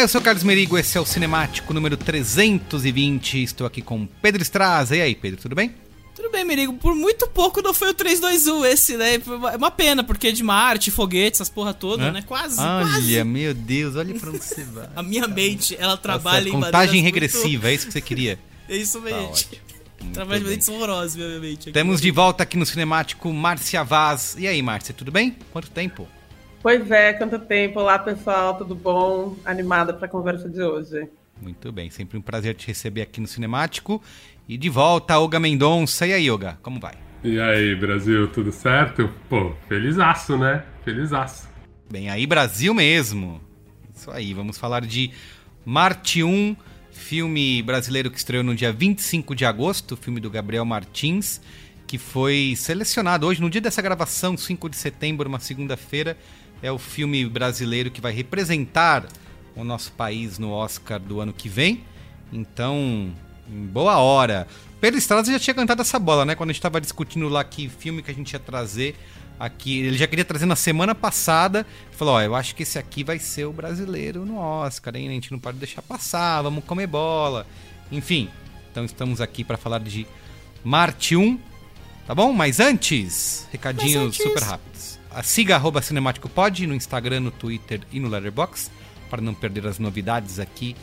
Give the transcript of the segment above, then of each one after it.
Olá, eu sou o Carlos Merigo, esse é o Cinemático número 320. Estou aqui com Pedro Estraza. E aí, Pedro, tudo bem? Tudo bem, Merigo. Por muito pouco não foi o 321 esse, né? É uma pena, porque é de Marte, foguetes, essas porra toda, Hã? né? Quase, Olha, quase. meu Deus, olha pra onde você vai. A minha mente, ela trabalha em Contagem regressiva, é isso que você queria. muito- É isso mesmo. Tá ótimo. Muito Trabalha de bem. maneiras horrorosas, minha mente. aqui. Temos de volta aqui no Cinemático Márcia Vaz. E aí, Márcia, tudo bem? Quanto tempo? Pois é, quanto tempo. Olá, pessoal, tudo bom? Animada para a conversa de hoje. Muito bem, sempre um prazer te receber aqui no Cinemático. E de volta, Olga Mendonça. E aí, Olga, como vai? E aí, Brasil, tudo certo? Pô, felizaço, né? Felizaço. Bem, aí Brasil mesmo. Isso aí, vamos falar de Marte 1, filme brasileiro que estreou no dia 25 de agosto, filme do Gabriel Martins, que foi selecionado hoje, no dia dessa gravação, 5 de setembro, uma segunda-feira, é o filme brasileiro que vai representar o nosso país no Oscar do ano que vem. Então, em boa hora. Pedro Estrada já tinha cantado essa bola, né? Quando a gente estava discutindo lá que filme que a gente ia trazer aqui. Ele já queria trazer na semana passada. Falou: Ó, eu acho que esse aqui vai ser o brasileiro no Oscar, hein? A gente não pode deixar passar, vamos comer bola. Enfim, então estamos aqui para falar de Marte 1, tá bom? Mas antes, recadinhos Mas antes- super rápidos. Siga arroba no Instagram, no Twitter e no Letterboxd para não perder as novidades aqui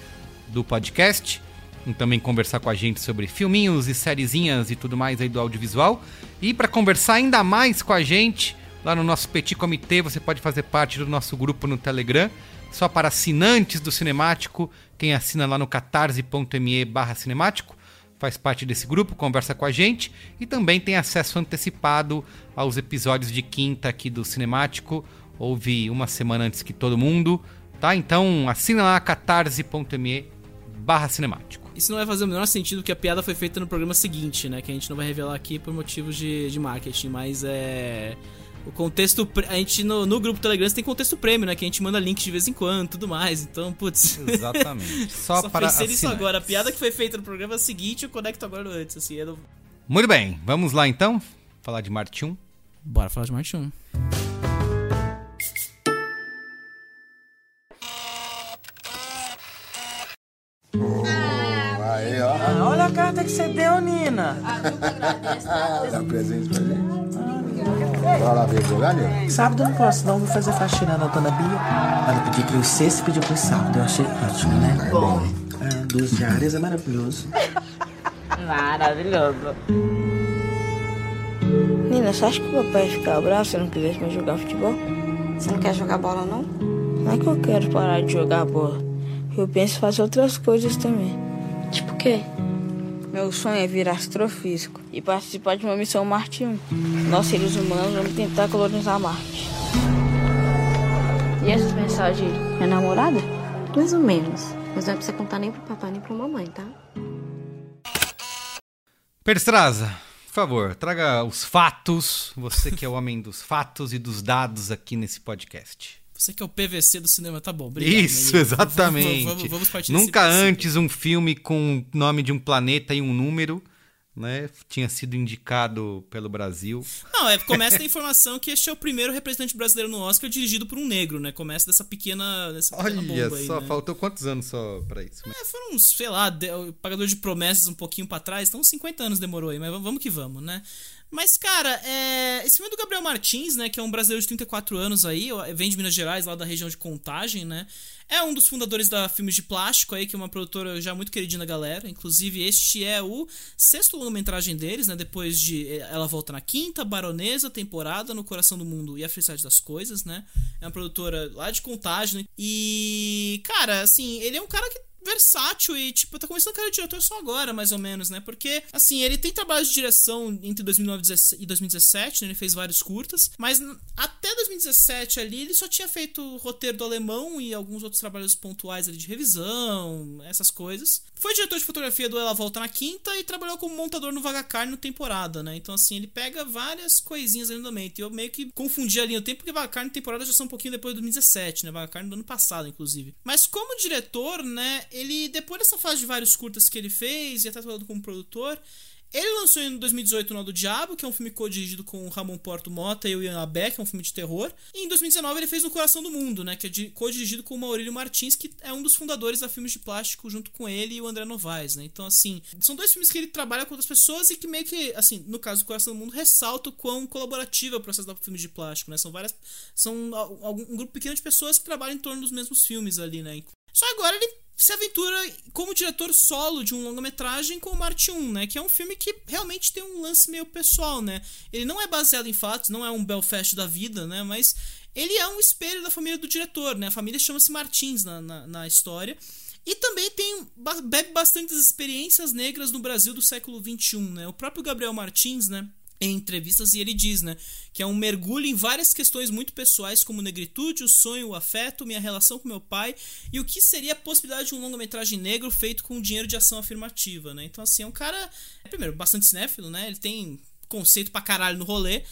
do podcast. E também conversar com a gente sobre filminhos e sériezinhas e tudo mais aí do audiovisual. E para conversar ainda mais com a gente, lá no nosso Petit Comitê, você pode fazer parte do nosso grupo no Telegram, só para assinantes do Cinemático. Quem assina lá no catarse.me barra cinemático faz parte desse grupo, conversa com a gente e também tem acesso antecipado aos episódios de quinta aqui do Cinemático. Ouve uma semana antes que todo mundo, tá? Então assina lá catarse.me barra cinemático. Isso não vai fazer o menor sentido porque a piada foi feita no programa seguinte, né? Que a gente não vai revelar aqui por motivos de, de marketing, mas é. O contexto. A gente no, no grupo Telegram tem contexto prêmio, né? Que a gente manda link de vez em quando tudo mais. Então, putz. Exatamente. Só, Só para pensei nisso agora. A piada que foi feita no programa seguinte, eu conecto agora no antes, assim. Eu não... Muito bem, vamos lá então? Falar de Marte 1. Bora falar de Marte 1. Aí, ó. Ah, olha a carta que você deu, Nina. Dá presente pra gente. Bora lá ver jogar, Nil? Sábado eu não posso, não. Vou fazer faxina na dona Bia. Ela pediu pro sexta e pediu pro sábado. Eu achei ótimo, né? É bom. É, duas diárias é maravilhoso. Maravilhoso. Nina, você acha que o papai ia ficar bravo se eu não quisesse mais jogar futebol? Você não quer jogar bola, não? Não é que eu quero parar de jogar bola. Eu penso em fazer outras coisas também. Tipo o quê? Meu sonho é virar astrofísico e participar de uma missão Marte 1. Nós, seres humanos, vamos tentar colonizar Marte. E essas mensagens? Minha namorada? Mais ou menos. Mas não é pra você contar nem pro papai nem pra mamãe, tá? Perstraza, por favor, traga os fatos. Você que é o homem dos fatos e dos dados aqui nesse podcast. Você que é o PVC do cinema, tá bom. Obrigado, Isso, Neguinho. exatamente. Vamos, vamos, vamos partir Nunca antes um filme com o nome de um planeta e um número, né, tinha sido indicado pelo Brasil. Não, é, começa a informação que este é o primeiro representante brasileiro no Oscar dirigido por um negro, né? Começa dessa pequena, dessa pequena Olha bomba aí, só, né? faltou quantos anos só pra isso? É, foram uns, sei lá, de- o pagador de promessas um pouquinho pra trás, então uns 50 anos demorou aí, mas vamos que vamos, né? Mas, cara, é, esse filme é do Gabriel Martins, né, que é um brasileiro de 34 anos aí, vem de Minas Gerais, lá da região de Contagem, né? É um dos fundadores da Filmes de Plástico aí, que é uma produtora já muito queridinha da galera. Inclusive, este é o sexto longa-metragem deles, né? Depois de eh, Ela Volta na Quinta, Baronesa, Temporada, No Coração do Mundo e A Felicidade das Coisas, né? É uma produtora lá de Contagem. né? E, cara, assim, ele é um cara que versátil e, tipo, tá começando a carreira de diretor só agora, mais ou menos, né? Porque, assim, ele tem trabalhos de direção entre 2009 e 2017, né? Ele fez vários curtas, mas até 2017 ali ele só tinha feito roteiro do Alemão e alguns outros trabalhos pontuais ali de revisão, essas coisas. Foi diretor de fotografia do Ela Volta na Quinta e trabalhou como montador no Vagacar no temporada, né? Então, assim, ele pega várias coisinhas ali no momento. E eu meio que confundi ali o tempo, porque Vagacar no temporada já são um pouquinho depois de 2017, né? Vagacar no ano passado, inclusive. Mas como diretor, né? Ele, depois dessa fase de vários curtas que ele fez e até trabalhando como produtor, ele lançou em 2018 O Nó do Diabo, que é um filme co-dirigido com o Ramon Porto Mota e o Ian Abé, que é um filme de terror. E em 2019 ele fez No Coração do Mundo, né, que é co-dirigido com o Maurílio Martins, que é um dos fundadores da Filmes de Plástico, junto com ele e o André Novaes, né. Então, assim, são dois filmes que ele trabalha com outras pessoas e que meio que, assim, no caso do Coração do Mundo, ressalta o quão colaborativo é o processo da Filmes de Plástico, né. São várias... São um grupo pequeno de pessoas que trabalham em torno dos mesmos filmes ali, né. Só agora ele se aventura como diretor solo de um longa-metragem com o Marte 1, né? Que é um filme que realmente tem um lance meio pessoal, né? Ele não é baseado em fatos, não é um Belfast da vida, né? Mas ele é um espelho da família do diretor, né? A família chama-se Martins na, na, na história. E também tem bebe bastante das experiências negras no Brasil do século XXI, né? O próprio Gabriel Martins, né? Em entrevistas, e ele diz, né? Que é um mergulho em várias questões muito pessoais, como negritude, o sonho, o afeto, minha relação com meu pai e o que seria a possibilidade de um longa-metragem negro feito com dinheiro de ação afirmativa, né? Então, assim, é um cara, primeiro, bastante cinéfilo, né? Ele tem conceito pra caralho no rolê.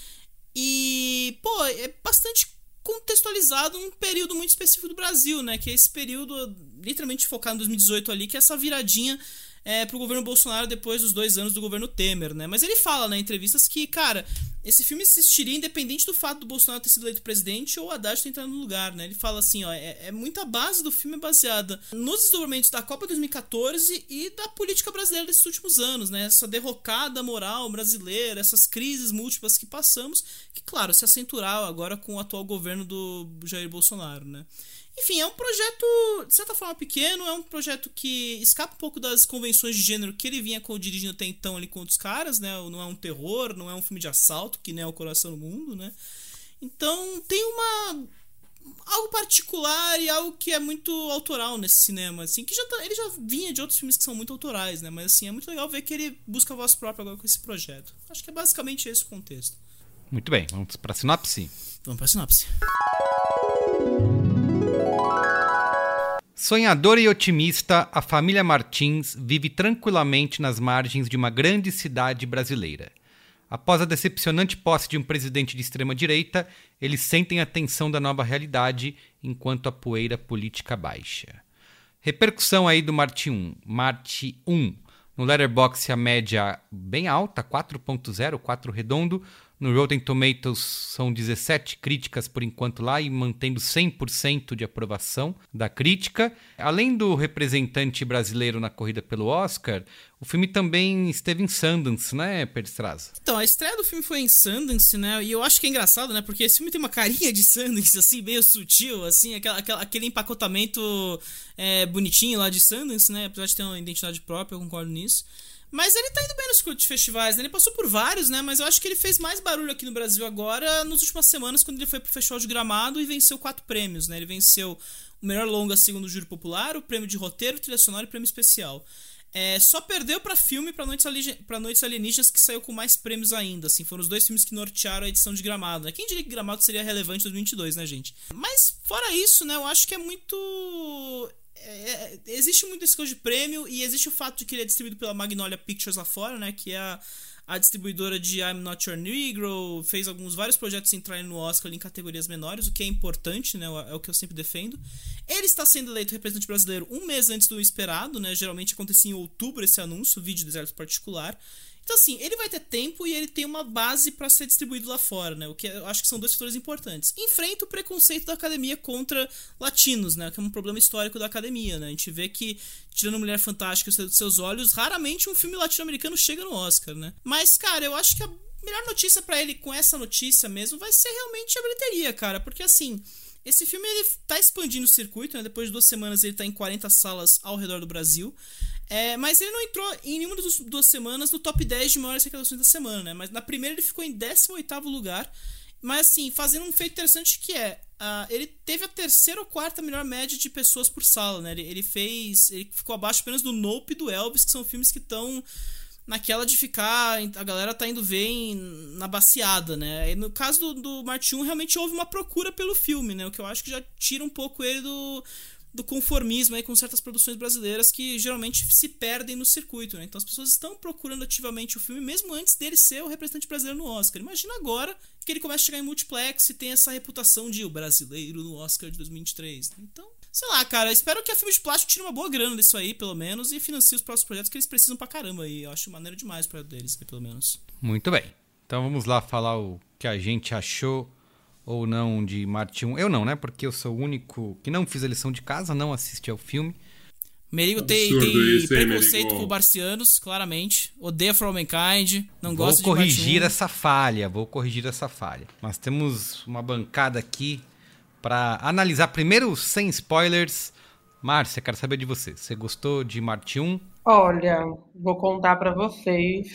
E, pô, é bastante contextualizado num período muito específico do Brasil, né? Que é esse período literalmente focado em 2018 ali, que é essa viradinha é, pro governo Bolsonaro depois dos dois anos do governo Temer, né? Mas ele fala, né, em entrevistas que, cara, esse filme existiria independente do fato do Bolsonaro ter sido eleito presidente ou Haddad ter entrado no lugar, né? Ele fala assim, ó, é, é muita base do filme baseada nos desenvolvimentos da Copa 2014 e da política brasileira desses últimos anos, né? Essa derrocada moral brasileira, essas crises múltiplas que passamos, que, claro, se acenturaram agora com o atual governo do Jair Bolsonaro, né? Enfim, é um projeto, de certa forma, pequeno, é um projeto que escapa um pouco das convenções de gênero que ele vinha dirigindo até então ali com outros caras, né? Não é um terror, não é um filme de assalto, que nem é o Coração do Mundo, né? Então tem uma. algo particular e algo que é muito autoral nesse cinema, assim, que já tá- ele já vinha de outros filmes que são muito autorais, né? Mas assim, é muito legal ver que ele busca a voz própria agora com esse projeto. Acho que é basicamente esse o contexto. Muito bem, vamos pra sinopse. Vamos pra sinopse. Sonhadora e otimista, a família Martins vive tranquilamente nas margens de uma grande cidade brasileira. Após a decepcionante posse de um presidente de extrema-direita, eles sentem a tensão da nova realidade enquanto a poeira política baixa. Repercussão aí do Marte 1. Marte 1. No Letterboxd a média bem alta, 4.0, 4 redondo. No Rotten Tomatoes são 17 críticas por enquanto lá e mantendo 100% de aprovação da crítica. Além do representante brasileiro na corrida pelo Oscar, o filme também esteve em Sundance, né, Perstraza? Então, a estreia do filme foi em Sundance, né? E eu acho que é engraçado, né? Porque esse filme tem uma carinha de Sundance, assim, meio sutil, assim, aquela, aquela aquele empacotamento é, bonitinho lá de Sundance, né? Apesar de ter uma identidade própria, eu concordo nisso. Mas ele tá indo bem nos de festivais, né? Ele passou por vários, né? Mas eu acho que ele fez mais barulho aqui no Brasil agora nas últimas semanas, quando ele foi pro Festival de Gramado e venceu quatro prêmios, né? Ele venceu o melhor longa segundo o júri popular, o prêmio de roteiro, trilha sonora e prêmio especial. É, só perdeu para filme para Noites, pra Noites Alienígenas, que saiu com mais prêmios ainda. Assim, foram os dois filmes que nortearam a edição de Gramado. Né? Quem diria que Gramado seria relevante em 2022, né, gente? Mas, fora isso, né, eu acho que é muito é, é, existe muito esse coisa de prêmio e existe o fato de que ele é distribuído pela Magnolia Pictures lá fora, né? Que é a, a distribuidora de I'm Not Your Negro, fez alguns vários projetos entrarem no Oscar em categorias menores, o que é importante, né? É o que eu sempre defendo. Ele está sendo eleito representante brasileiro um mês antes do esperado, né? Geralmente acontecia em outubro esse anúncio, vídeo deserto particular. Então, assim, ele vai ter tempo e ele tem uma base para ser distribuído lá fora, né? O que eu acho que são dois fatores importantes. Enfrenta o preconceito da academia contra latinos, né? Que é um problema histórico da academia, né? A gente vê que, tirando Mulher Fantástica e dos Seus Olhos, raramente um filme latino-americano chega no Oscar, né? Mas, cara, eu acho que a melhor notícia para ele com essa notícia mesmo vai ser realmente a bilheteria, cara. Porque, assim. Esse filme ele tá expandindo o circuito, né? Depois de duas semanas ele tá em 40 salas ao redor do Brasil. É, mas ele não entrou em nenhuma das duas semanas no top 10 de maiores arrecadações da semana, né? Mas na primeira ele ficou em 18 lugar. Mas assim, fazendo um feito interessante que é. Uh, ele teve a terceira ou quarta melhor média de pessoas por sala, né? Ele, ele fez. Ele ficou abaixo apenas do Nope e do Elvis, que são filmes que estão naquela de ficar. A galera tá indo ver em, na baseada, né? E no caso do, do Martin 1, realmente houve uma procura pelo filme, né? O que eu acho que já tira um pouco ele do do conformismo aí com certas produções brasileiras que geralmente se perdem no circuito, né? Então as pessoas estão procurando ativamente o filme mesmo antes dele ser o representante brasileiro no Oscar. Imagina agora que ele começa a chegar em multiplex e tem essa reputação de o brasileiro no Oscar de 2023. Né? Então, sei lá, cara, espero que a Filme de Plástico tire uma boa grana disso aí, pelo menos, e financie os próximos projetos que eles precisam pra caramba aí. Eu acho maneiro demais para deles, pelo menos. Muito bem. Então vamos lá falar o que a gente achou ou não de Marte 1. Eu não, né? Porque eu sou o único que não fiz a lição de casa, não assisti ao filme. Merigo tem, tem isso, preconceito com barcianos, claramente. Odeia For All Mankind, não vou gosta de Vou corrigir essa falha, vou corrigir essa falha. Nós temos uma bancada aqui para analisar primeiro sem spoilers. Márcia, quero saber de você. Você gostou de Marte 1? Olha, vou contar para vocês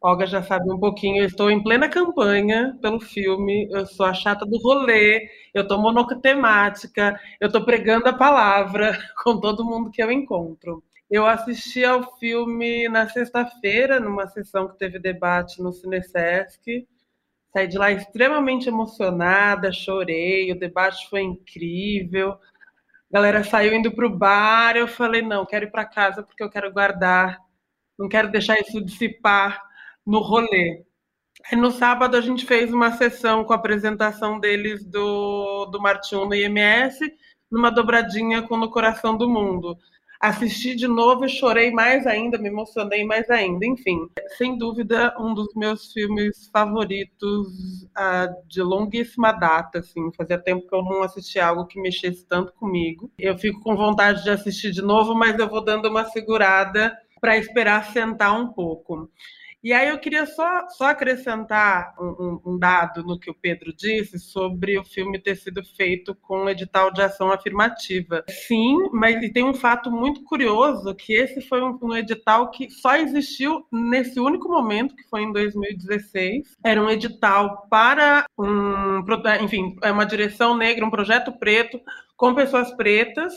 Olga já sabe um pouquinho, eu estou em plena campanha pelo filme, eu sou a chata do rolê, eu estou monotemática, eu estou pregando a palavra com todo mundo que eu encontro. Eu assisti ao filme na sexta-feira, numa sessão que teve debate no Cinesesc. Saí de lá extremamente emocionada, chorei, o debate foi incrível. A galera saiu indo para o bar, eu falei, não, quero ir para casa porque eu quero guardar, não quero deixar isso dissipar no rolê. E no sábado a gente fez uma sessão com a apresentação deles do, do Martinho no IMS, numa dobradinha com No Coração do Mundo. Assisti de novo e chorei mais ainda, me emocionei mais ainda. Enfim, sem dúvida, um dos meus filmes favoritos uh, de longuíssima data. Assim. Fazia tempo que eu não assistia algo que mexesse tanto comigo. Eu fico com vontade de assistir de novo, mas eu vou dando uma segurada para esperar sentar um pouco. E aí eu queria só, só acrescentar um, um, dado no que o Pedro disse sobre o filme ter sido feito com edital de ação afirmativa. Sim, mas tem um fato muito curioso que esse foi um, um edital que só existiu nesse único momento, que foi em 2016. Era um edital para um, enfim, é uma direção negra, um projeto preto com pessoas pretas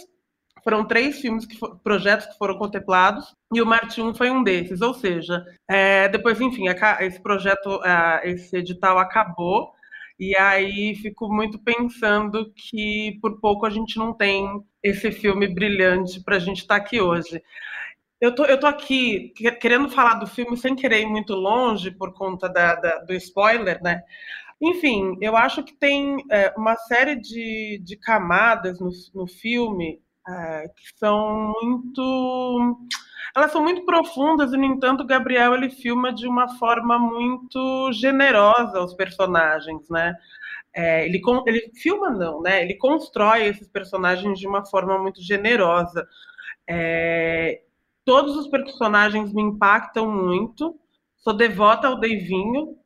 foram três filmes, que for, projetos que foram contemplados, e o Marte 1 foi um desses. Ou seja, é, depois, enfim, esse projeto, esse edital acabou, e aí fico muito pensando que por pouco a gente não tem esse filme brilhante para a gente estar tá aqui hoje. Eu tô, eu tô aqui querendo falar do filme sem querer ir muito longe por conta da, da do spoiler, né? Enfim, eu acho que tem é, uma série de, de camadas no, no filme é, que são muito. Elas são muito profundas e, no entanto, o Gabriel ele filma de uma forma muito generosa os personagens, né? É, ele, ele filma, não, né? Ele constrói esses personagens de uma forma muito generosa. É, todos os personagens me impactam muito. Sou devota ao Deivinho,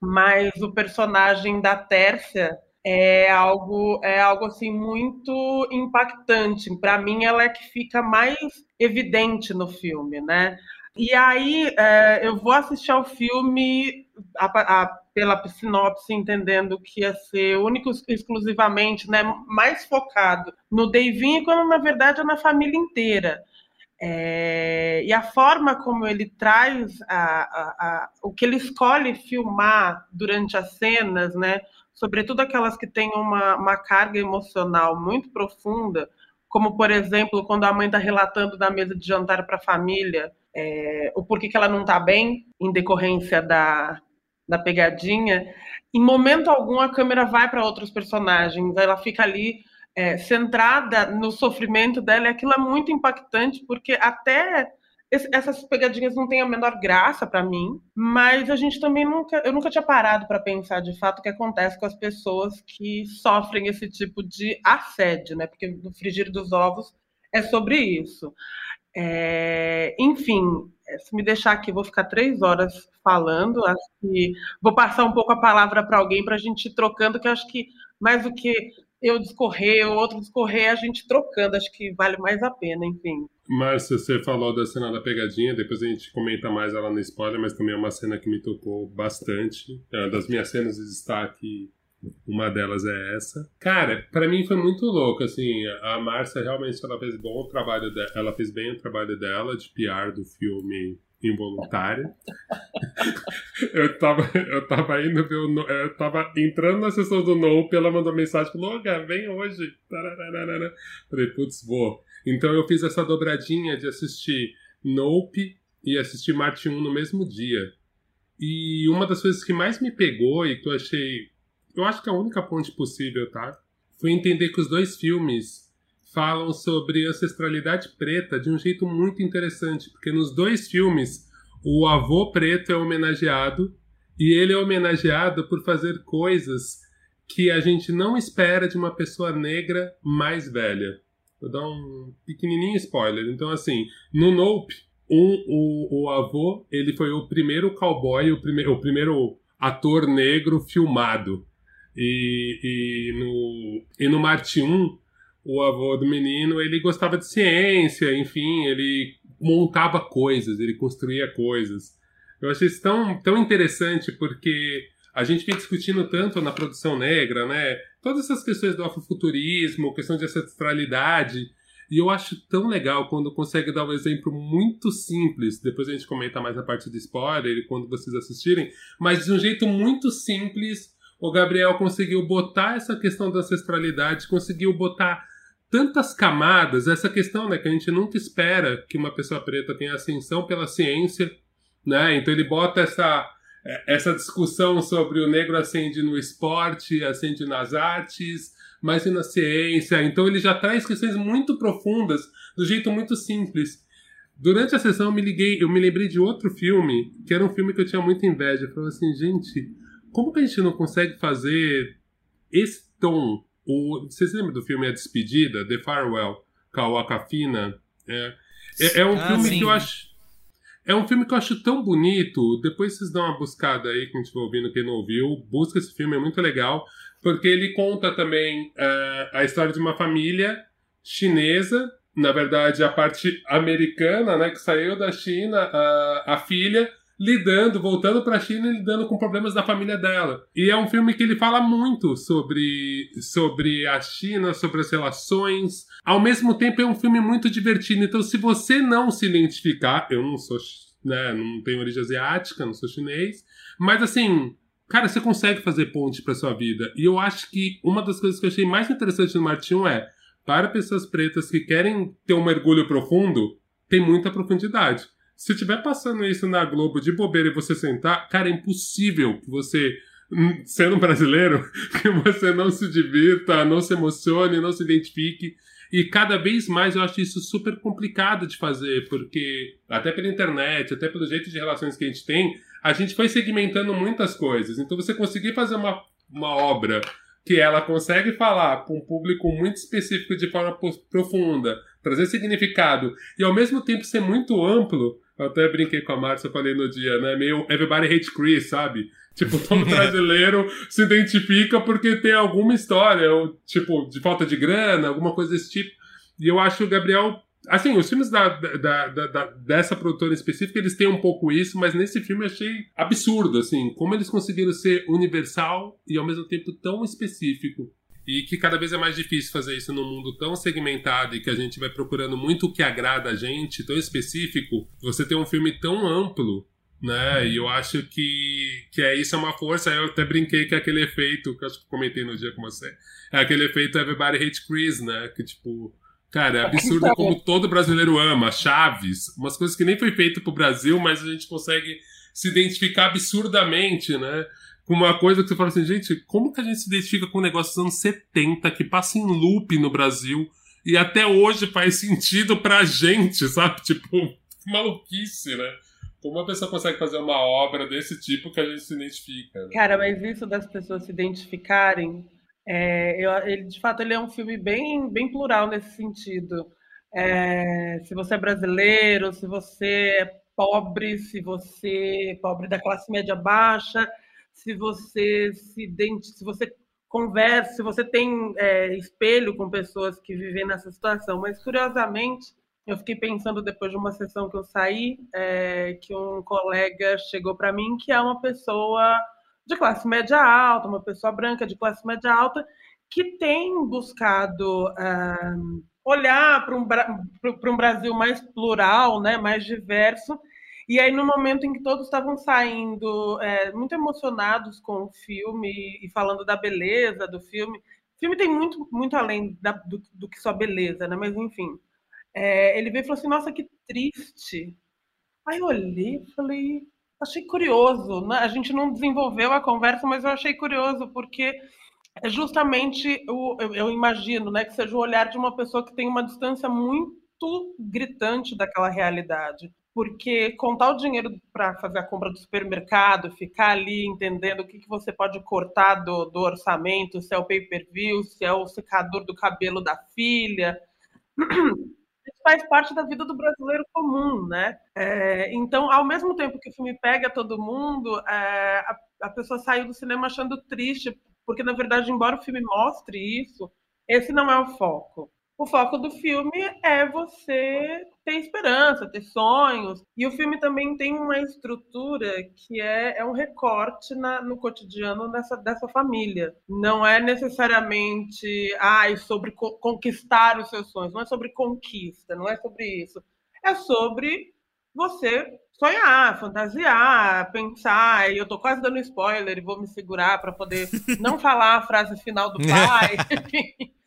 mas o personagem da Tércia é algo é algo assim muito impactante. Para mim, ela é que fica mais evidente no filme, né? E aí é, eu vou assistir ao filme a, a, pela sinopse, entendendo que ia ser único exclusivamente, né, mais focado no Davinho, quando na verdade é na família inteira. É, e a forma como ele traz a, o que ele escolhe filmar durante as cenas, né? Sobretudo aquelas que têm uma, uma carga emocional muito profunda, como, por exemplo, quando a mãe está relatando na mesa de jantar para a família é, o porquê que ela não está bem, em decorrência da, da pegadinha, em momento algum a câmera vai para outros personagens, ela fica ali é, centrada no sofrimento dela, e aquilo é muito impactante, porque até essas pegadinhas não têm a menor graça para mim, mas a gente também nunca, eu nunca tinha parado para pensar de fato o que acontece com as pessoas que sofrem esse tipo de assédio, né? Porque no frigir dos ovos é sobre isso. É, enfim, se me deixar aqui, vou ficar três horas falando. Acho que vou passar um pouco a palavra para alguém para a gente ir trocando, que acho que mais do que eu discorrer, o outro discorrer, a gente trocando, acho que vale mais a pena, enfim. Márcia, você falou da cena da pegadinha, depois a gente comenta mais ela no spoiler, mas também é uma cena que me tocou bastante. É uma das minhas cenas de destaque, uma delas é essa. Cara, para mim foi muito louco, assim, a Márcia realmente ela fez bom o trabalho dela, ela fez bem o trabalho dela de PR do filme involuntária. eu, tava, eu tava indo ver o, Eu tava entrando na sessão do Nope, ela mandou mensagem, falou, vem hoje. Falei, putz, vou. Então eu fiz essa dobradinha de assistir Nope e assistir Marte 1 no mesmo dia. E uma das coisas que mais me pegou e que eu achei. Eu acho que é a única ponte possível, tá? Foi entender que os dois filmes falam sobre ancestralidade preta de um jeito muito interessante, porque nos dois filmes o avô preto é homenageado e ele é homenageado por fazer coisas que a gente não espera de uma pessoa negra mais velha. Vou dar um pequenininho spoiler. Então, assim, no Nope, um, o, o avô ele foi o primeiro cowboy, o, prime, o primeiro ator negro filmado. E, e no, e no Marte 1, o avô do menino, ele gostava de ciência, enfim, ele montava coisas, ele construía coisas. Eu achei isso tão, tão interessante porque a gente vem discutindo tanto na produção negra, né? Todas essas questões do afrofuturismo, questão de ancestralidade. E eu acho tão legal quando consegue dar um exemplo muito simples. Depois a gente comenta mais a parte do spoiler quando vocês assistirem. Mas de um jeito muito simples, o Gabriel conseguiu botar essa questão da ancestralidade, conseguiu botar tantas camadas, essa questão, né, que a gente nunca espera que uma pessoa preta tenha ascensão pela ciência, né? Então ele bota essa essa discussão sobre o negro ascende no esporte, ascende nas artes, mas e na ciência. Então ele já traz questões muito profundas, do jeito muito simples. Durante a sessão eu me liguei, eu me lembrei de outro filme, que era um filme que eu tinha muita inveja. Eu falei assim, gente, como que a gente não consegue fazer esse tom o, vocês lembram do filme A Despedida, The Farewell, com a Wakafina? É, é, é um ah, filme sim. que eu acho. É um filme que eu acho tão bonito. Depois vocês dão uma buscada aí, quem estiver ouvindo, quem não ouviu. Busca esse filme, é muito legal. Porque ele conta também uh, a história de uma família chinesa. Na verdade, a parte americana, né? Que saiu da China, a, a filha lidando, voltando para a China e lidando com problemas da família dela. E é um filme que ele fala muito sobre, sobre a China, sobre as relações. Ao mesmo tempo, é um filme muito divertido. Então, se você não se identificar, eu não sou, né, não tenho origem asiática, não sou chinês, mas assim, cara, você consegue fazer ponte para sua vida. E eu acho que uma das coisas que eu achei mais interessante no Martinho é para pessoas pretas que querem ter um mergulho profundo, tem muita profundidade. Se estiver passando isso na Globo de bobeira e você sentar, cara, é impossível que você, hum, sendo brasileiro, que você não se divirta, não se emocione, não se identifique. E cada vez mais eu acho isso super complicado de fazer, porque até pela internet, até pelo jeito de relações que a gente tem, a gente foi segmentando muitas coisas. Então você conseguir fazer uma, uma obra que ela consegue falar com um público muito específico de forma profunda, trazer significado e ao mesmo tempo ser muito amplo. Eu até brinquei com a Márcia, falei no dia, né? Meio Everybody Hate Chris, sabe? Tipo, todo brasileiro se identifica porque tem alguma história, ou, tipo, de falta de grana, alguma coisa desse tipo. E eu acho que o Gabriel. Assim, os filmes da, da, da, da, dessa produtora específica, eles têm um pouco isso, mas nesse filme eu achei absurdo, assim, como eles conseguiram ser universal e ao mesmo tempo tão específico. E que cada vez é mais difícil fazer isso num mundo tão segmentado e que a gente vai procurando muito o que agrada a gente, tão específico. Você tem um filme tão amplo né? E eu acho que, que é isso é uma força. Eu até brinquei que é aquele efeito que eu acho que comentei no dia com você. É aquele efeito Everybody Hate Chris, né? Que tipo, cara, é absurdo como todo brasileiro ama. Chaves, umas coisas que nem foi feito pro Brasil, mas a gente consegue se identificar absurdamente, né? Com uma coisa que você fala assim, gente, como que a gente se identifica com um negócio dos anos 70 que passa em loop no Brasil e até hoje faz sentido pra gente, sabe? Tipo, maluquice, né? Como uma pessoa consegue fazer uma obra desse tipo que a gente se identifica? Né? Cara, mas isso das pessoas se identificarem, é, eu, ele, de fato, ele é um filme bem, bem plural nesse sentido. É, se você é brasileiro, se você é pobre, se você é pobre da classe média baixa, se você se se você conversa, se você tem é, espelho com pessoas que vivem nessa situação. Mas curiosamente, eu fiquei pensando depois de uma sessão que eu saí, é, que um colega chegou para mim que é uma pessoa de classe média alta, uma pessoa branca de classe média alta, que tem buscado é, olhar para um, um Brasil mais plural, né, mais diverso. E aí, no momento em que todos estavam saindo é, muito emocionados com o filme e falando da beleza do filme, o filme tem muito, muito além da, do, do que só beleza, né? Mas enfim, é, ele veio e falou assim: Nossa, que triste. Aí eu olhei e falei: Achei curioso. Né? A gente não desenvolveu a conversa, mas eu achei curioso, porque é justamente o, eu, eu imagino né, que seja o olhar de uma pessoa que tem uma distância muito gritante daquela realidade porque contar o dinheiro para fazer a compra do supermercado, ficar ali entendendo o que, que você pode cortar do, do orçamento, se é o pay-per-view, se é o secador do cabelo da filha, isso faz parte da vida do brasileiro comum, né? É, então, ao mesmo tempo que o filme pega todo mundo, é, a, a pessoa saiu do cinema achando triste, porque, na verdade, embora o filme mostre isso, esse não é o foco. O foco do filme é você ter esperança, ter sonhos. E o filme também tem uma estrutura que é, é um recorte na, no cotidiano dessa, dessa família. Não é necessariamente ah, sobre co conquistar os seus sonhos, não é sobre conquista, não é sobre isso. É sobre você sonhar, fantasiar, pensar. E eu tô quase dando spoiler e vou me segurar para poder não falar a frase final do pai.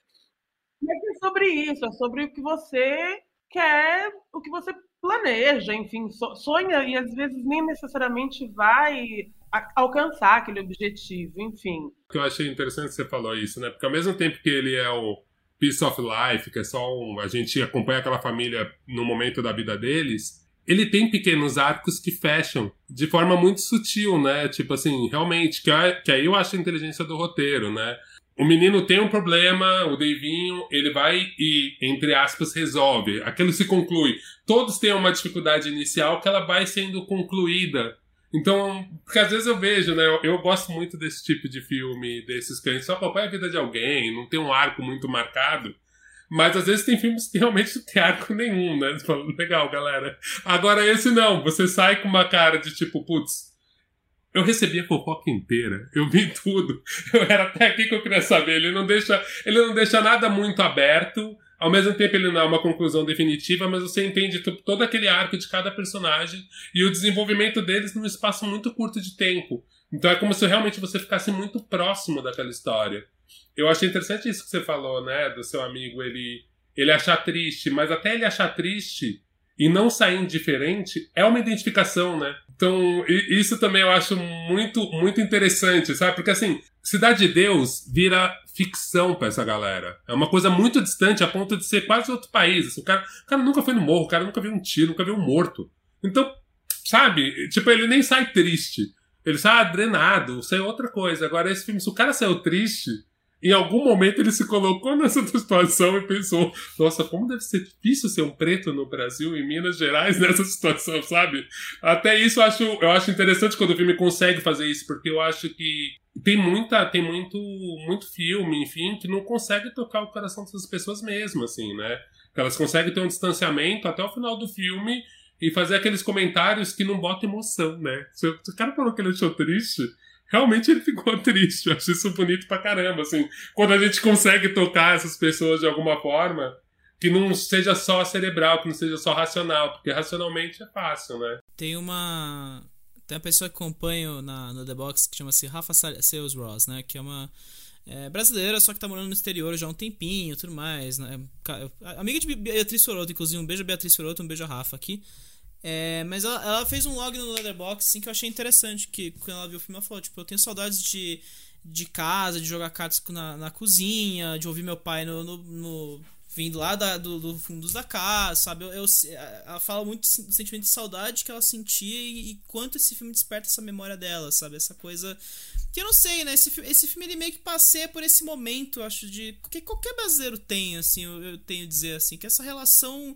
É sobre isso, é sobre o que você quer, o que você planeja, enfim, sonha e às vezes nem necessariamente vai alcançar aquele objetivo, enfim. O que eu achei interessante que você falou isso, né? Porque ao mesmo tempo que ele é o piece of life, que é só um, a gente acompanha aquela família no momento da vida deles, ele tem pequenos arcos que fecham de forma muito sutil, né? Tipo assim, realmente, que, que aí eu acho a inteligência do roteiro, né? O menino tem um problema, o Davinho, ele vai e, entre aspas, resolve. Aquilo se conclui. Todos têm uma dificuldade inicial que ela vai sendo concluída. Então, porque às vezes eu vejo, né? Eu, gosto muito desse tipo de filme, desses que só acompanha a vida de alguém, não tem um arco muito marcado. Mas às vezes tem filmes que realmente não tem arco nenhum, né? Fala, legal, galera. Agora esse não, você sai com uma cara de tipo, putz, eu recebi a fofoca inteira, eu vi tudo. Eu era até aqui que eu queria saber. Ele não deixa, ele não deixa nada muito aberto. Ao mesmo tempo, ele não é uma conclusão definitiva, mas você entende todo aquele arco de cada personagem e o desenvolvimento deles num espaço muito curto de tempo. Então é como se realmente você ficasse muito próximo daquela história. Eu achei interessante isso que você falou, né? Do seu amigo ele, ele achar triste, mas até ele achar triste, e não sair indiferente é uma identificação, né? Então, isso também eu acho muito, muito interessante, sabe? Porque assim, Cidade de Deus vira ficção para essa galera. É uma coisa muito distante a ponto de ser quase outro país. Assim, o, cara, o cara nunca foi no morro, o cara nunca viu um tiro, nunca viu um morto. Então, sabe? Tipo, ele nem sai triste. Ele sai drenado, sai outra coisa. Agora, esse filme, se o cara saiu triste, em algum momento ele se colocou nessa situação e pensou: nossa, como deve ser difícil ser um preto no Brasil, em Minas Gerais, nessa situação, sabe? Até isso eu acho, eu acho interessante quando o filme consegue fazer isso, porque eu acho que tem muita tem muito muito filme enfim que não consegue tocar o coração dessas pessoas mesmo assim né que elas conseguem ter um distanciamento até o final do filme e fazer aqueles comentários que não botam emoção né se o cara falou que ele achou triste realmente ele ficou triste eu acho isso bonito pra caramba assim quando a gente consegue tocar essas pessoas de alguma forma que não seja só cerebral que não seja só racional porque racionalmente é fácil né tem uma tem uma pessoa que acompanho na, no The Box que chama-se Rafa Sales Ross, né? Que é uma é, brasileira, só que tá morando no exterior já há um tempinho tudo mais, né? Amiga de Beatriz Soroto, inclusive. Um beijo Beatriz Soroto, um beijo Rafa aqui. É, mas ela, ela, fez um log no Letterboxd assim, que eu achei interessante. Que quando ela viu o filme, ela falou: Tipo, eu tenho saudades de, de casa, de jogar cartas na, na cozinha, de ouvir meu pai no, no, no vindo lá da, do, do fundos da casa, sabe? Eu, eu, ela fala muito do sentimento de saudade que ela sentia e, e, quanto esse filme desperta essa memória dela, sabe? Essa coisa. Que eu não sei, né? Esse, esse filme ele meio que passeia por esse momento, acho, de. Que qualquer brasileiro tem, assim, eu, eu tenho a dizer, assim, que essa relação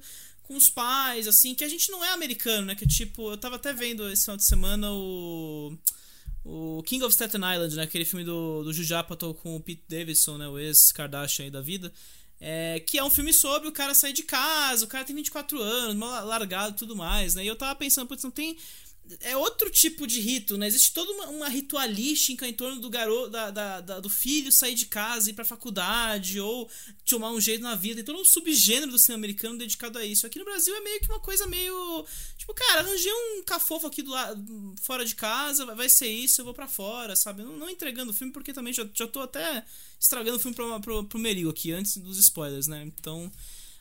com os pais, assim, que a gente não é americano, né? Que tipo, eu tava até vendo esse final de semana o. O King of Staten Island, né? Aquele filme do, do Juju com o Pete Davidson, né? O ex-Kardashian aí da vida. É, que é um filme sobre o cara sair de casa, o cara tem 24 anos, largado e tudo mais, né? E eu tava pensando, putz, não tem é outro tipo de rito, né? Existe toda uma, uma ritualística em torno do garoto, da, da, da, do filho sair de casa, ir pra faculdade, ou tomar um jeito na vida. Tem todo um subgênero do cinema americano dedicado a isso. Aqui no Brasil é meio que uma coisa meio. Tipo, cara, arranjei um cafofo aqui do lado, fora de casa, vai ser isso, eu vou para fora, sabe? Não, não, entregando o filme, porque também já, já tô até estragando o filme pro, pro, pro aqui, antes dos spoilers, né? Então.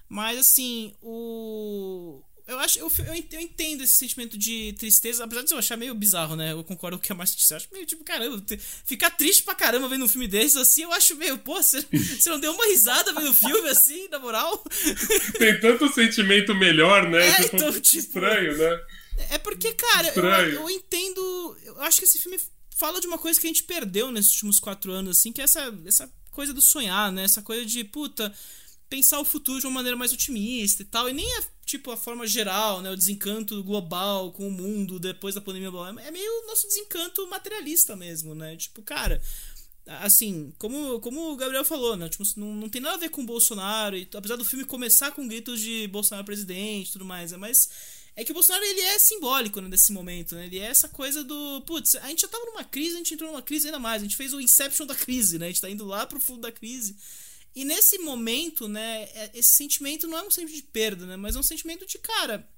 Mas assim, o eu acho, eu, eu, entendo esse sentimento de tristeza, apesar de eu achar meio bizarro, né? Eu concordo com o que a Márcia disse. Eu acho meio tipo, caramba, ficar triste pra caramba vendo um filme desses assim, eu acho meio, pô, você, você não deu uma risada vendo o filme assim, na moral? Tem tanto sentimento melhor, né? É, então, tipo, estranho, né? É porque, cara, eu, eu entendo. Eu acho que esse filme fala de uma coisa que a gente perdeu nesses últimos quatro anos, assim, que é essa, essa coisa do sonhar, né? Essa coisa de, puta pensar o futuro de uma maneira mais otimista e tal. E nem é tipo a forma geral, né? O desencanto global com o mundo depois da pandemia. É meio nosso desencanto materialista mesmo, né? Tipo, cara. Assim, como, como o Gabriel falou, né? Tipo, não, não tem nada a ver com o Bolsonaro, e, apesar do filme começar com gritos de Bolsonaro presidente e tudo mais, né? Mas é que o Bolsonaro ele é simbólico né, nesse momento, né? Ele é essa coisa do. Putz, a gente já tava numa crise, a gente entrou numa crise ainda mais. A gente fez o Inception da crise, né? A gente tá indo lá pro fundo da crise. E nesse momento, né, é, esse sentimento não é um sentimento de perda, né, mas é um sentimento de, cara,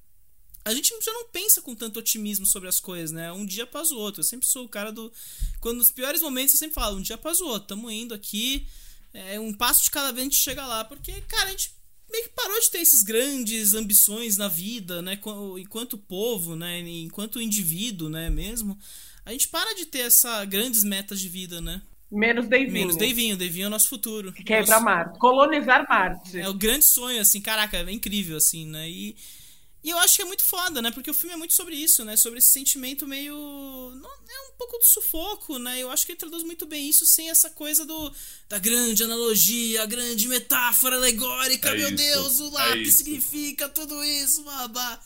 a gente já não pensa com tanto otimismo sobre as coisas, né? Um dia após o outro. Eu sempre sou o cara do. Quando nos piores momentos eu sempre falo, um dia após o outro, tamo indo aqui, é, um passo de cada vez a gente chega lá. Porque, cara, a gente meio que parou de ter esses grandes ambições na vida, né? Enquanto povo, né? Enquanto indivíduo, né? Mesmo. A gente para de ter essas grandes metas de vida, né? Menos Davinho. Menos Davinho. Davinho é o nosso futuro. Que quer ir pra Marte. Colonizar Marte. É o grande sonho, assim, caraca, é incrível, assim, né? E, e eu acho que é muito foda, né? Porque o filme é muito sobre isso, né? Sobre esse sentimento meio. Não, é um pouco do sufoco, né? Eu acho que ele traduz muito bem isso sem essa coisa do da grande analogia, a grande metáfora alegórica. É meu isso, Deus, o lápis é significa tudo isso, babá.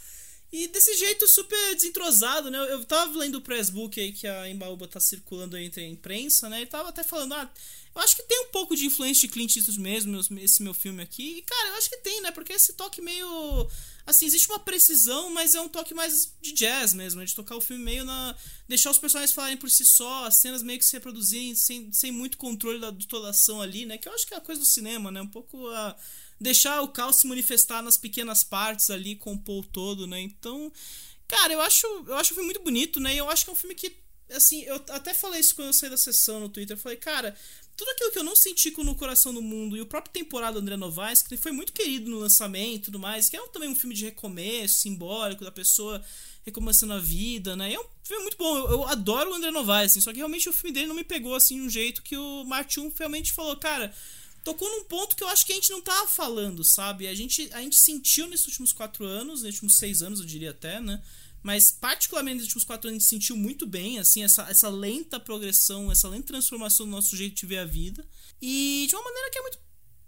E desse jeito super desentrosado, né? Eu tava lendo o press book aí que a Embaúba tá circulando entre a imprensa, né? E tava até falando, ah, eu acho que tem um pouco de influência de Clint Eastwood mesmo, esse meu filme aqui. E, cara, eu acho que tem, né? Porque esse toque meio. Assim, existe uma precisão, mas é um toque mais de jazz mesmo, né? de tocar o filme meio na. deixar os personagens falarem por si só, as cenas meio que se reproduzirem sem, sem muito controle da, de toda ação ali, né? Que eu acho que é a coisa do cinema, né? Um pouco a deixar o caos se manifestar nas pequenas partes ali, compor o todo, né? Então, cara, eu acho, eu acho o filme muito bonito, né? E eu acho que é um filme que, assim, eu até falei isso quando eu saí da sessão no Twitter. Eu falei, cara, tudo aquilo que eu não senti com No Coração do Mundo e o próprio temporada do André Novaes, que foi muito querido no lançamento e tudo mais, que é também um filme de recomeço, simbólico, da pessoa recomeçando a vida, né? E é um filme muito bom. Eu, eu adoro o André Novaes, assim, só que realmente o filme dele não me pegou assim de um jeito que o Martin realmente falou, cara, tocou num ponto que eu acho que a gente não tava falando, sabe? A gente, a gente sentiu nesses últimos quatro anos, nesses últimos seis anos, eu diria até, né? Mas, particularmente nos últimos quatro anos, a gente sentiu muito bem, assim, essa, essa lenta progressão, essa lenta transformação do nosso jeito de ver a vida. E de uma maneira que é muito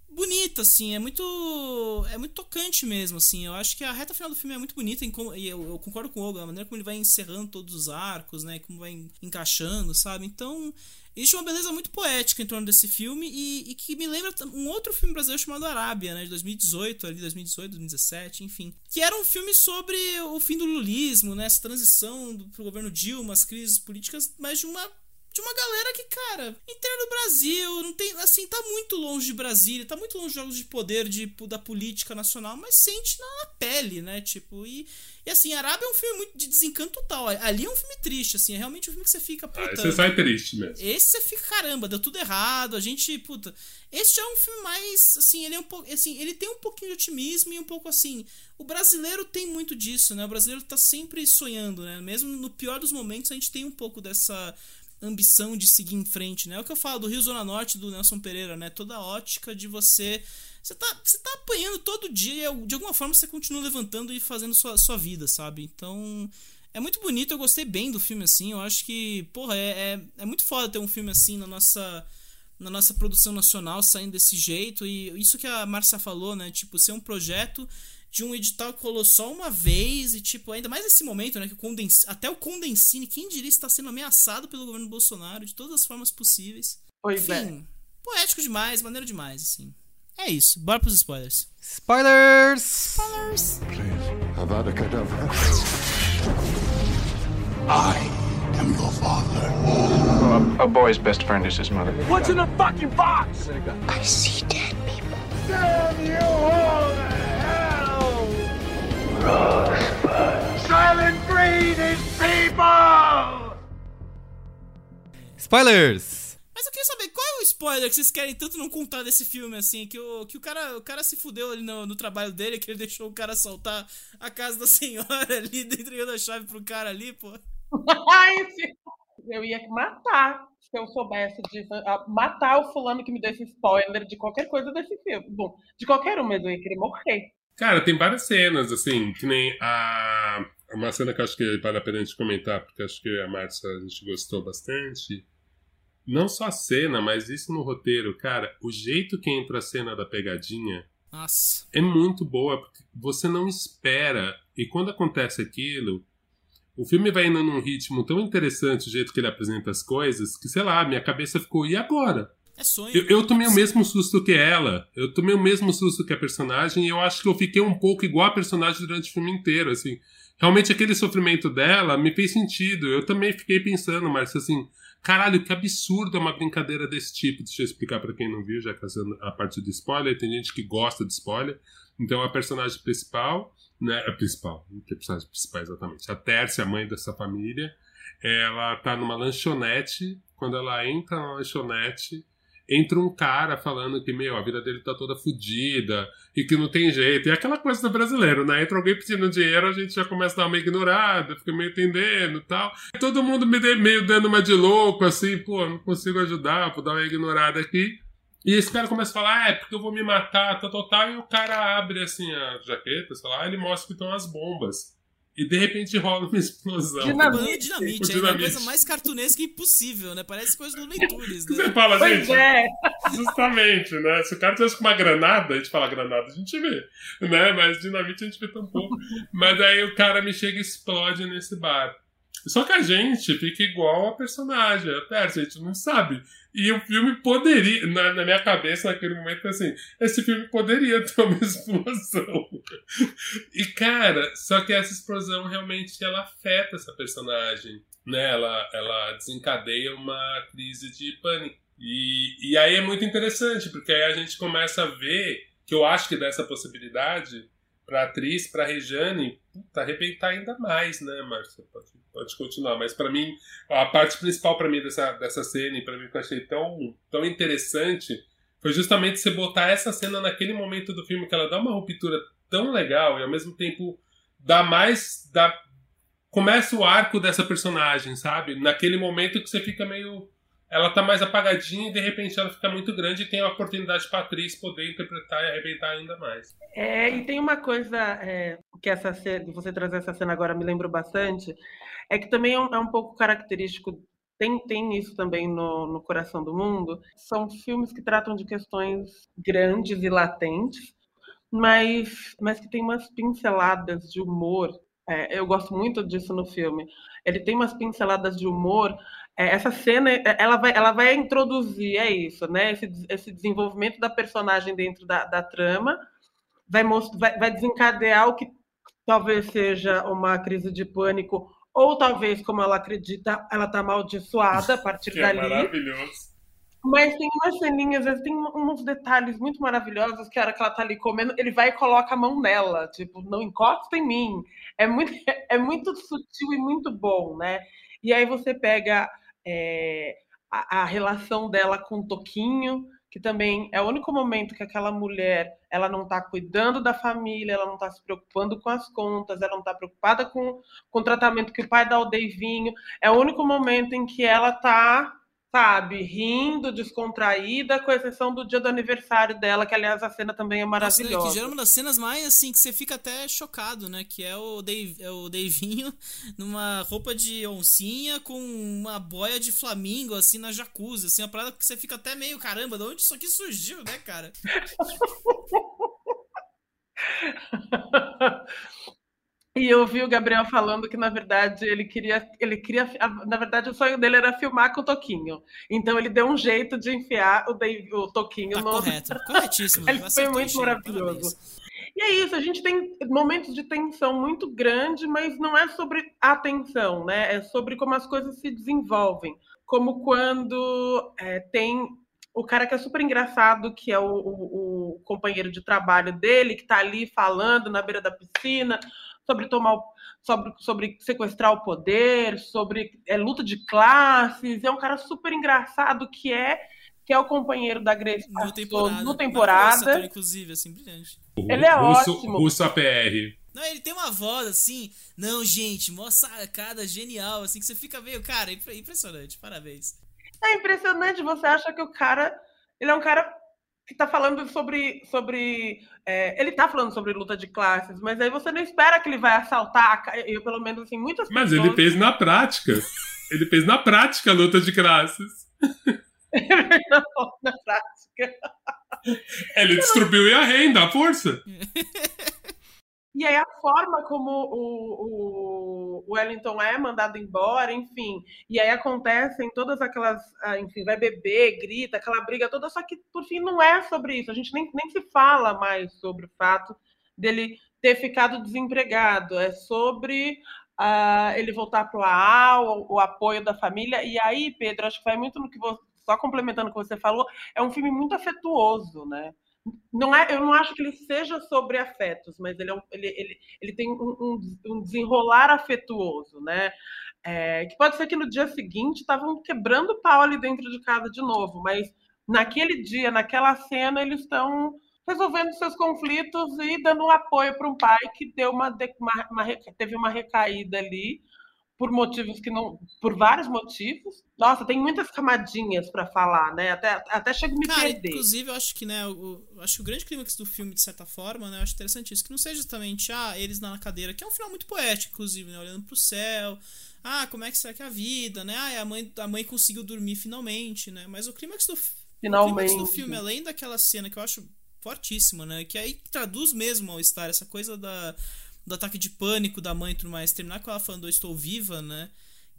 bonita, assim, é muito. É muito tocante mesmo, assim. Eu acho que a reta final do filme é muito bonita, e eu, eu concordo com o Olga, a maneira como ele vai encerrando todos os arcos, né? Como vai encaixando, sabe? Então, Existe uma beleza muito poética em torno desse filme e, e, que me lembra um outro filme brasileiro chamado Arábia, né, de 2018, ali 2018, 2017, enfim, que era um filme sobre o fim do lulismo, né, essa transição pro governo Dilma, as crises políticas, mas de uma de uma galera que, cara, inteira do Brasil, não tem, assim, tá muito longe de Brasília, tá muito longe de jogos de poder de, da política nacional, mas sente na pele, né? Tipo, e, e assim, Arábia é um filme muito de desencanto total. Ali é um filme triste, assim, é realmente um filme que você fica. Puta, ah, você sai triste mesmo. Esse você fica, caramba, deu tudo errado, a gente, puta. Esse já é um filme mais, assim, ele é um pouco, assim, ele tem um pouquinho de otimismo e um pouco assim. O brasileiro tem muito disso, né? O brasileiro tá sempre sonhando, né? Mesmo no pior dos momentos, a gente tem um pouco dessa ambição de seguir em frente, né? É o que eu falo do Rio Zona Norte do Nelson Pereira, né? Toda a ótica de você. Você tá, você tá apanhando todo dia e de alguma forma você continua levantando e fazendo sua, sua vida, sabe? Então. É muito bonito, eu gostei bem do filme assim. Eu acho que, porra, é, é, é muito foda ter um filme assim na nossa na nossa produção nacional saindo desse jeito. E isso que a Márcia falou, né? Tipo, ser um projeto de um edital que rolou só uma vez e, tipo, ainda mais nesse momento, né? Que o Condens... até o Condensine, quem diria, está sendo ameaçado pelo governo Bolsonaro de todas as formas possíveis. Pois Enfim, é. poético demais, maneiro demais, assim. É isso, bora pros spoilers. Spoilers! Spoilers! Please, Avada Kedavra. I am your father. Well, a, a boy's best friend is his mother. What's in the fucking box? I see dead people. Damn you all. Silent breed is people! Spoilers! Mas eu queria saber qual é o spoiler que vocês querem tanto não contar desse filme, assim, que o, que o, cara, o cara se fudeu ali no, no trabalho dele, que ele deixou o cara assaltar a casa da senhora ali, entregando a chave pro cara ali, pô. eu ia matar se eu soubesse disso. Matar o fulano que me deu esse spoiler de qualquer coisa desse filme. Bom, de qualquer um mesmo, eu ia querer morrer. Cara, tem várias cenas, assim, que nem a. Uma cena que eu acho que vale a pena a gente comentar, porque acho que a Márcia a gente gostou bastante. Não só a cena, mas isso no roteiro, cara, o jeito que entra a cena da pegadinha Nossa. é muito boa, porque você não espera. E quando acontece aquilo, o filme vai indo num ritmo tão interessante, o jeito que ele apresenta as coisas, que sei lá, minha cabeça ficou, e agora? É sonho. Eu, eu tomei o mesmo susto que ela. Eu tomei o mesmo susto que a personagem e eu acho que eu fiquei um pouco igual a personagem durante o filme inteiro, assim. Realmente aquele sofrimento dela me fez sentido. Eu também fiquei pensando, Márcio, assim, caralho, que absurdo é uma brincadeira desse tipo. Deixa eu explicar para quem não viu, já fazendo a parte de spoiler. Tem gente que gosta de spoiler. Então a personagem principal, né, a principal, não tem personagem principal exatamente. A Tércia, a mãe dessa família, ela tá numa lanchonete. Quando ela entra na lanchonete, entra um cara falando que, meu, a vida dele tá toda fodida e que não tem jeito. E é aquela coisa do brasileiro, né? Entra alguém pedindo dinheiro, a gente já começa a dar uma ignorada, fica meio entendendo e tal. E todo mundo me meio dando uma de louco, assim, pô, não consigo ajudar, vou dar uma ignorada aqui. E esse cara começa a falar, ah, é porque eu vou me matar, tal, tal, tal. E o cara abre, assim, a jaqueta, sei lá, ele mostra que estão as bombas. E de repente rola uma explosão. Dinamite, dinamite, é uma coisa mais cartunesca impossível, né? Parece coisa do Leitures, né? Você fala, Pois gente. é. Justamente, né? Se o cara tivesse com uma granada, a gente fala granada, a gente vê, né? Mas dinamite a gente vê tão pouco. Mas aí o cara me chega e explode nesse bar. Só que a gente fica igual a personagem, a Tércia, a gente não sabe. E o filme poderia, na, na minha cabeça naquele momento, assim, esse filme poderia ter uma explosão. E cara, só que essa explosão realmente ela afeta essa personagem, né? Ela, ela desencadeia uma crise de pânico. E, e aí é muito interessante, porque aí a gente começa a ver que eu acho que dessa possibilidade pra atriz, pra Rejane, puta, arrebentar ainda mais, né, Márcia? Pode, pode continuar. Mas para mim, a parte principal para mim dessa, dessa cena, e para mim que eu achei tão, tão interessante, foi justamente você botar essa cena naquele momento do filme que ela dá uma ruptura tão legal e ao mesmo tempo dá mais. Dá, começa o arco dessa personagem, sabe? Naquele momento que você fica meio. Ela tá mais apagadinha e de repente ela fica muito grande e tem a oportunidade pra atriz poder interpretar e arrebentar ainda mais. É, e tem uma coisa é, que essa cena, você trazer essa cena agora me lembrou bastante, é que também é um, é um pouco característico tem, tem isso também no, no Coração do Mundo. São filmes que tratam de questões grandes e latentes, mas, mas que tem umas pinceladas de humor. É, eu gosto muito disso no filme. Ele tem umas pinceladas de humor. É, essa cena, é, ela vai, ela vai introduzir, é isso, né? Esse, esse desenvolvimento da personagem dentro da, da trama, vai, vai, vai desencadear o que talvez seja uma crise de pânico ou talvez, como ela acredita, ela está amaldiçoada a partir que dali. É maravilhoso. Mas tem umas ceninhas, tem uns detalhes muito maravilhosos que a hora que ela tá ali comendo, ele vai e coloca a mão nela, tipo, não encosta em mim. É muito, é muito sutil e muito bom, né? E aí você pega é, a, a, relação dela com Toquinho, que também é o único momento que aquela mulher ela não está cuidando da família, ela não está se preocupando com as contas, ela não está preocupada com, com o tratamento que o pai dá ao Deivinho. É o único momento em que ela está sabe, rindo, descontraída, com exceção do dia do aniversário dela, que aliás a cena também é maravilhosa. Nossa, que gera uma das cenas mais assim que você fica até chocado, né? Que é o, Dave, é o Davinho numa roupa de oncinha com uma boia de flamingo assim na jacuzzi, assim, uma parada que você fica até meio caramba, de onde isso aqui surgiu, né, cara? E eu vi o Gabriel falando que, na verdade, ele queria. Ele queria. Na verdade, o sonho dele era filmar com o Toquinho. Então ele deu um jeito de enfiar o, Dave, o Toquinho tá no. Correto, corretíssimo. ele foi muito maravilhoso. Parabéns. E é isso, a gente tem momentos de tensão muito grande, mas não é sobre a tensão, né? É sobre como as coisas se desenvolvem. Como quando é, tem o cara que é super engraçado, que é o, o, o companheiro de trabalho dele, que está ali falando na beira da piscina, sobre tomar sobre, sobre sequestrar o poder, sobre é, luta de classes. É um cara super engraçado que é que é o companheiro da Grace no temporada. No temporada. Ator, inclusive, assim, brilhante. Ele é Russo, ótimo. Russo APR. Não, ele tem uma voz assim, não, gente, mó sacada genial, assim, que você fica meio, cara, impressionante, parabéns. É impressionante, você acha que o cara, ele é um cara está falando sobre. sobre é, ele está falando sobre luta de classes, mas aí você não espera que ele vai assaltar, eu, pelo menos assim, muitas Mas pessoas... ele fez na prática. ele fez na prática a luta de classes. na prática. Ele distribuiu a renda, a força. E aí a forma como o, o, Wellington é mandado embora, enfim. E aí acontecem todas aquelas, ah, enfim, vai beber, grita, aquela briga toda, só que por fim não é sobre isso. A gente nem, nem se fala mais sobre o fato dele ter ficado desempregado. É sobre uh, ele voltar para o AAU, o, o apoio da família. E aí, Pedro, acho que vai muito no que você, só complementando o que você falou, é um filme muito afetuoso, né? Não é, eu não acho que ele seja sobre afetos, mas ele, é um, ele, ele, ele tem um, um, desenrolar afetuoso, né? É, que pode ser que no dia seguinte estavam quebrando pau ali dentro de casa de novo, mas naquele dia, naquela cena, eles estão resolvendo seus conflitos e dando um apoio para um pai que deu uma, uma, uma, teve uma recaída ali por motivos que não. Por vários motivos. Nossa, tem muitas camadinhas para falar, né? Até, até chego a me Cara, perder. Inclusive, eu acho que, né, o, acho que o grande clímax do filme, de certa forma, né? Eu acho interessante isso. Que não seja justamente, ah, eles na cadeira, que é um final muito poético, inclusive, né? Olhando pro céu. Ah, como é que será que é a vida, né? Ah, a mãe, a mãe conseguiu dormir finalmente, né? Mas o clímax do, finalmente. O clímax do filme, além daquela cena que eu acho fortíssima, né? Que aí traduz mesmo ao estar essa coisa da do ataque de pânico da mãe e tudo mais, terminar com ela falando eu estou viva, né?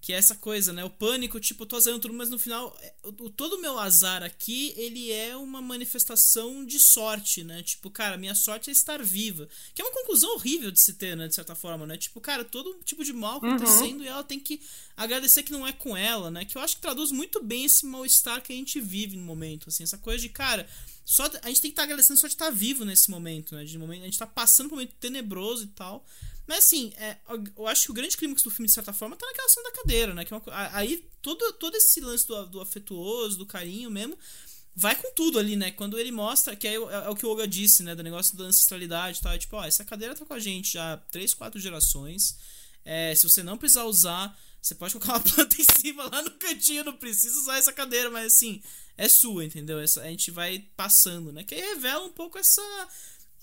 Que é essa coisa, né? O pânico, tipo, eu tô azarando tudo, mas no final, é, o, todo o meu azar aqui, ele é uma manifestação de sorte, né? Tipo, cara, minha sorte é estar viva. Que é uma conclusão horrível de se ter, né? De certa forma, né? Tipo, cara, todo tipo de mal uhum. acontecendo uhum. e ela tem que agradecer que não é com ela, né? Que eu acho que traduz muito bem esse mal-estar que a gente vive no momento, assim. Essa coisa de, cara, só a gente tem que estar tá agradecendo só de estar tá vivo nesse momento, né? De momento, a gente tá passando por um momento tenebroso e tal. Mas assim, é, eu acho que o grande clímax do filme, de certa forma, tá naquela cena da cadeira, né? Que é uma, aí todo, todo esse lance do, do afetuoso, do carinho mesmo, vai com tudo ali, né? Quando ele mostra, que é, é, é o que o Olga disse, né? Do negócio da ancestralidade e tal. É tipo, ó, essa cadeira tá com a gente já há 3, 4 gerações. É, se você não precisar usar, você pode colocar uma planta em cima lá no cantinho, não precisa usar essa cadeira, mas assim, é sua, entendeu? Essa, a gente vai passando, né? Que aí revela um pouco essa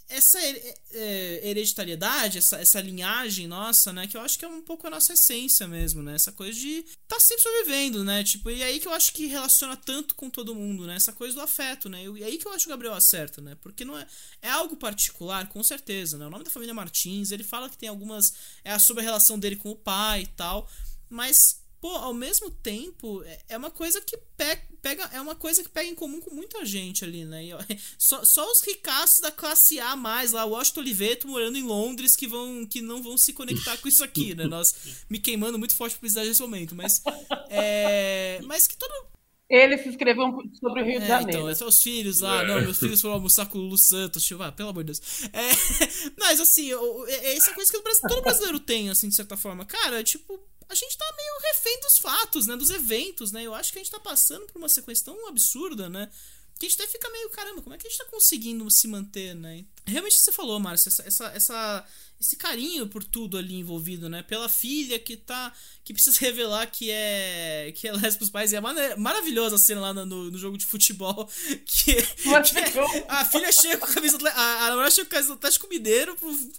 essa é, hereditariedade, essa, essa linhagem nossa, né? Que eu acho que é um pouco a nossa essência mesmo, né? Essa coisa de tá sempre sobrevivendo, né? Tipo, e aí que eu acho que relaciona tanto com todo mundo, né? Essa coisa do afeto, né? E aí que eu acho que o Gabriel acerta, né? Porque não é. É algo particular, com certeza, né? O nome da família Martins, ele fala que tem algumas. É sobre a relação dele com o pai e tal. Mas pô, ao mesmo tempo, é, é uma coisa que pega, é uma coisa que pega em comum com muita gente ali, né? E, só, só os ricaços da classe A mais lá, o Washington Oliveto morando em Londres que vão que não vão se conectar com isso aqui, né? Nós me queimando muito forte por nesse momento, mas é, mas que todo ele se inscreveu sobre o Rio é, de Janeiro. Então, são os filhos lá. É. Não, meus filhos foram almoçar com o Lulu Santos. Tipo, ah, pelo amor de Deus. É, mas, assim, essa coisa que todo brasileiro tem, assim, de certa forma. Cara, tipo, a gente tá meio refém dos fatos, né? Dos eventos, né? Eu acho que a gente tá passando por uma sequência tão absurda, né? Que a gente até fica meio, caramba, como é que a gente tá conseguindo se manter, né? Realmente você falou, Márcio, essa, essa, essa, esse carinho por tudo ali envolvido, né? Pela filha que tá. que precisa revelar que é. que é lésbica os pais. E é maravilhosa a cena lá no, no jogo de futebol. Que, que a filha chega com a camisa. A, a namorada chega com a camisa do Atlético Mineiro,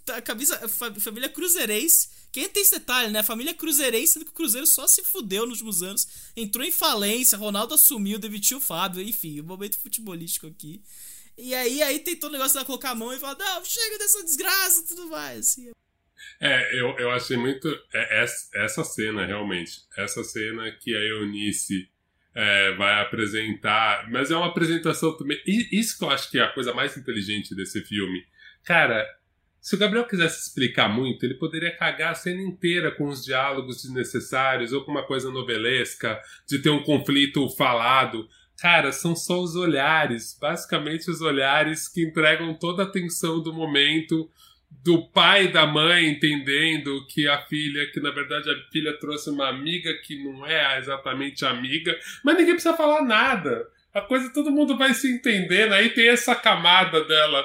a camisa. família Cruzeirense quem tem esse detalhe, né? A família cruzeirense, sendo que o Cruzeiro só se fudeu nos últimos anos. Entrou em falência, Ronaldo assumiu, demitiu o Fábio, enfim, um momento futebolístico aqui. E aí, aí tem todo o negócio de colocar a mão e falar, não, chega dessa desgraça e tudo mais. Assim. É, eu, eu achei muito. É, essa cena, realmente. Essa cena que a Eunice é, vai apresentar. Mas é uma apresentação também. Isso que eu acho que é a coisa mais inteligente desse filme. Cara, se o Gabriel quisesse explicar muito, ele poderia cagar a cena inteira com os diálogos desnecessários ou com uma coisa novelesca, de ter um conflito falado. Cara, são só os olhares, basicamente os olhares que entregam toda a tensão do momento do pai e da mãe entendendo que a filha, que na verdade a filha trouxe uma amiga que não é exatamente amiga, mas ninguém precisa falar nada. A coisa todo mundo vai se entendendo. Aí tem essa camada dela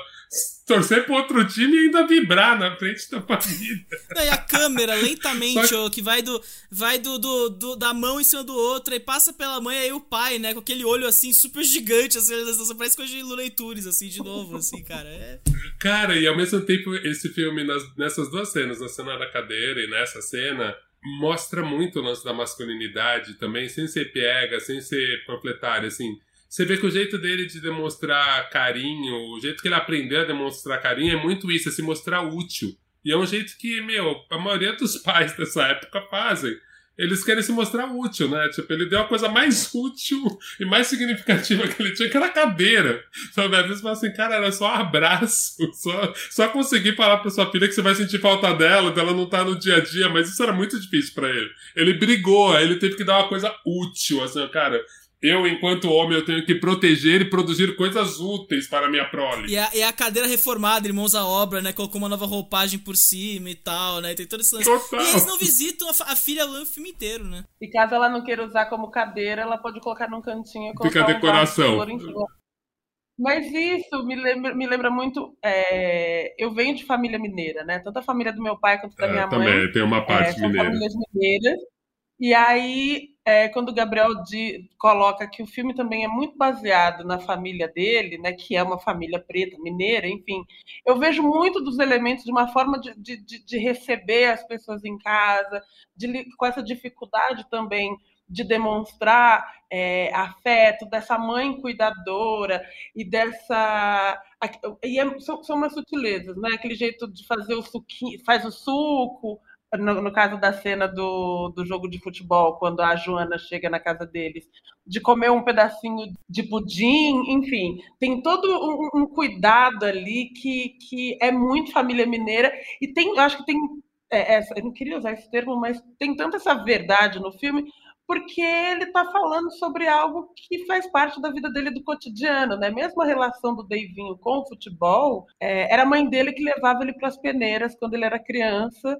torcer pro outro time e ainda vibrar na frente da família. e a câmera, lentamente, que... ó, que vai, do, vai do, do, do, da mão em cima do outro, aí passa pela mãe, aí o pai, né, com aquele olho, assim, super gigante, assim, parece coisa de Luleitures, assim, de novo, assim, cara. É... Cara, e ao mesmo tempo, esse filme, nas, nessas duas cenas, na cena da cadeira e nessa cena, mostra muito o lance da masculinidade também, sem ser pega, sem ser panfletário, assim você vê que o jeito dele de demonstrar carinho, o jeito que ele aprendeu a demonstrar carinho é muito isso, é se mostrar útil. E é um jeito que, meu, a maioria dos pais dessa época fazem. Eles querem se mostrar útil, né? Tipo, ele deu a coisa mais útil e mais significativa que ele tinha, que era a cadeira. Sabe? Às vezes fala assim, cara, era só um abraço, só, só conseguir falar pra sua filha que você vai sentir falta dela, dela não tá no dia a dia, mas isso era muito difícil para ele. Ele brigou, aí ele teve que dar uma coisa útil, assim, cara, eu, enquanto homem, eu tenho que proteger e produzir coisas úteis para a minha prole. E a, e a cadeira reformada, irmãos à obra, né? Colocou uma nova roupagem por cima e tal, né? Tem todo esse lance. Total. E eles não visitam a, a filha o filme inteiro, né? E caso ela não queira usar como cadeira, ela pode colocar num cantinho e colocar Fica a decoração. Um mas isso me lembra, me lembra muito. É, eu venho de família mineira, né? Tanto a família do meu pai quanto da é, minha também, mãe. Também, tem uma é, parte é, mineira. famílias mineiras. E aí, é, quando o Gabriel de, coloca que o filme também é muito baseado na família dele, né, que é uma família preta, mineira, enfim, eu vejo muito dos elementos de uma forma de, de, de receber as pessoas em casa, de, com essa dificuldade também de demonstrar é, afeto, dessa mãe cuidadora e dessa. E é, são, são umas sutilezas, né? Aquele jeito de fazer o suquinho, faz o suco, no, no, caso da cena do, do jogo de futebol, quando a Joana chega na casa deles, de comer um pedacinho de pudim, enfim, tem todo um, um cuidado ali que, que é muito família mineira e tem, eu acho que tem, é, essa, eu não queria usar esse termo, mas tem tanta essa verdade no filme, porque ele está falando sobre algo que faz parte da vida dele do cotidiano, né? Mesmo a relação do Deivinho com o futebol, é, era a mãe dele que levava ele para as peneiras quando ele era criança,